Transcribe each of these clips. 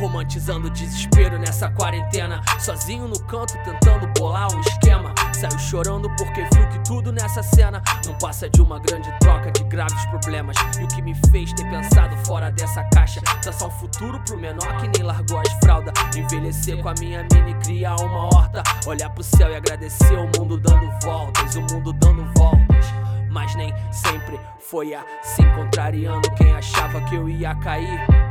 Romantizando o desespero nessa quarentena. Sozinho no canto, tentando bolar um esquema. Saiu chorando porque viu que tudo nessa cena não passa de uma grande troca de graves problemas. E o que me fez ter pensado fora dessa caixa. Traçar um futuro pro menor que nem largou as fraldas. Envelhecer com a minha mini, criar uma horta. Olhar pro céu e agradecer o mundo dando voltas. O mundo dando voltas. Mas nem sempre foi assim, contrariando quem achava que eu ia cair.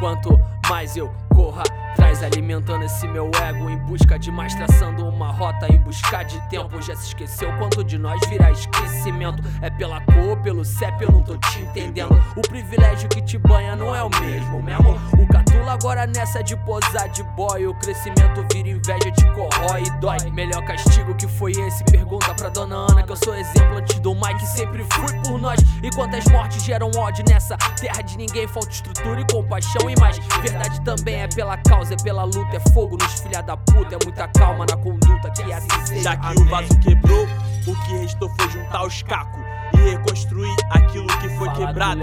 Quanto mais eu corra atrás, alimentando esse meu ego em busca de mais, traçando uma rota em busca de tempo. Já se esqueceu quanto de nós virá esquecimento? É pela cor, pelo CEP, eu não tô te entendendo. O privilégio que te banha não é o mesmo, mesmo. O catula agora nessa de posar de boy. O crescimento vira inveja, te corrói e dói. Melhor castigo que foi esse? Pergunta pra dona Ana, que eu sou exemplo antes do Mike, sempre fui por nós. E quantas mortes geram ódio nessa terra de ninguém? Falta estrutura e compaixão e mais. Verdade também é pela causa, é pela luta, é fogo nos filha da puta, é muita calma na conduta que assim seja. Já que Amém. o vaso quebrou, o que restou foi juntar os cacos e reconstruir aquilo que foi quebrado.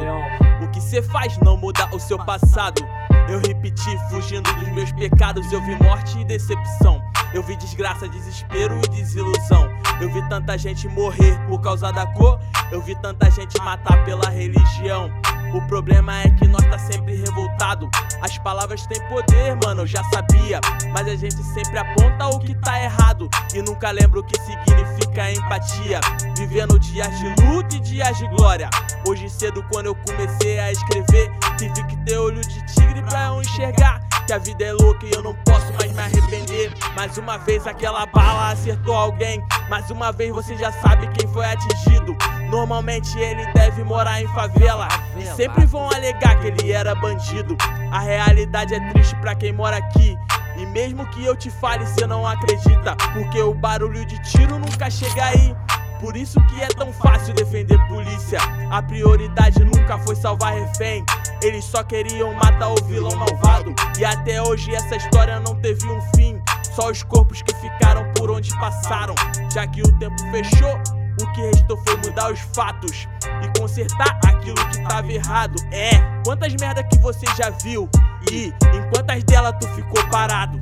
O que cê faz não muda o seu passado. Eu repeti, fugindo dos meus pecados. Eu vi morte e decepção. Eu vi desgraça, desespero e desilusão. Eu vi tanta gente morrer por causa da cor. Eu vi tanta gente matar pela religião. O problema é que nós tá sempre revoltado. As palavras têm poder, mano, eu já sabia. Mas a gente sempre aponta o que tá errado. E nunca lembra o que significa empatia. Vivendo dias de luta e dias de glória. Hoje cedo, quando eu comecei a escrever, tive que ter olho de tigre pra eu enxergar. Que a vida é louca e eu não mais me arrepender. Mais uma vez aquela bala acertou alguém. Mais uma vez você já sabe quem foi atingido. Normalmente ele deve morar em favela. E sempre vão alegar que ele era bandido. A realidade é triste pra quem mora aqui. E mesmo que eu te fale, cê não acredita. Porque o barulho de tiro nunca chega aí. Por isso que é tão fácil defender polícia. A prioridade nunca foi salvar refém. Eles só queriam matar o vilão hoje essa história não teve um fim. Só os corpos que ficaram por onde passaram. Já que o tempo fechou, o que restou foi mudar os fatos e consertar aquilo que tava errado. É, quantas merda que você já viu? E em quantas delas tu ficou parado?